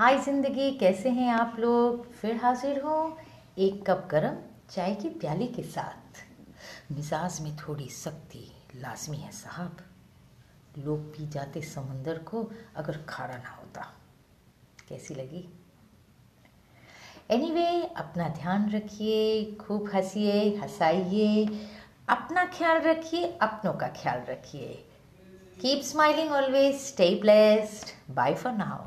हाय ज़िंदगी कैसे हैं आप लोग? फिर हाजिर हो एक कप गरम चाय की प्याली के साथ। मिजाज में थोड़ी सख्ती लाजमी है साहब। लोग पी जाते समंदर को अगर खारा ना होता। कैसी लगी? एनीवे anyway, अपना ध्यान रखिए खूब हंसिए हंसाइए। अपना ख्याल रखिए अपनों का ख्याल रखिए। Keep smiling always stay blessed bye for now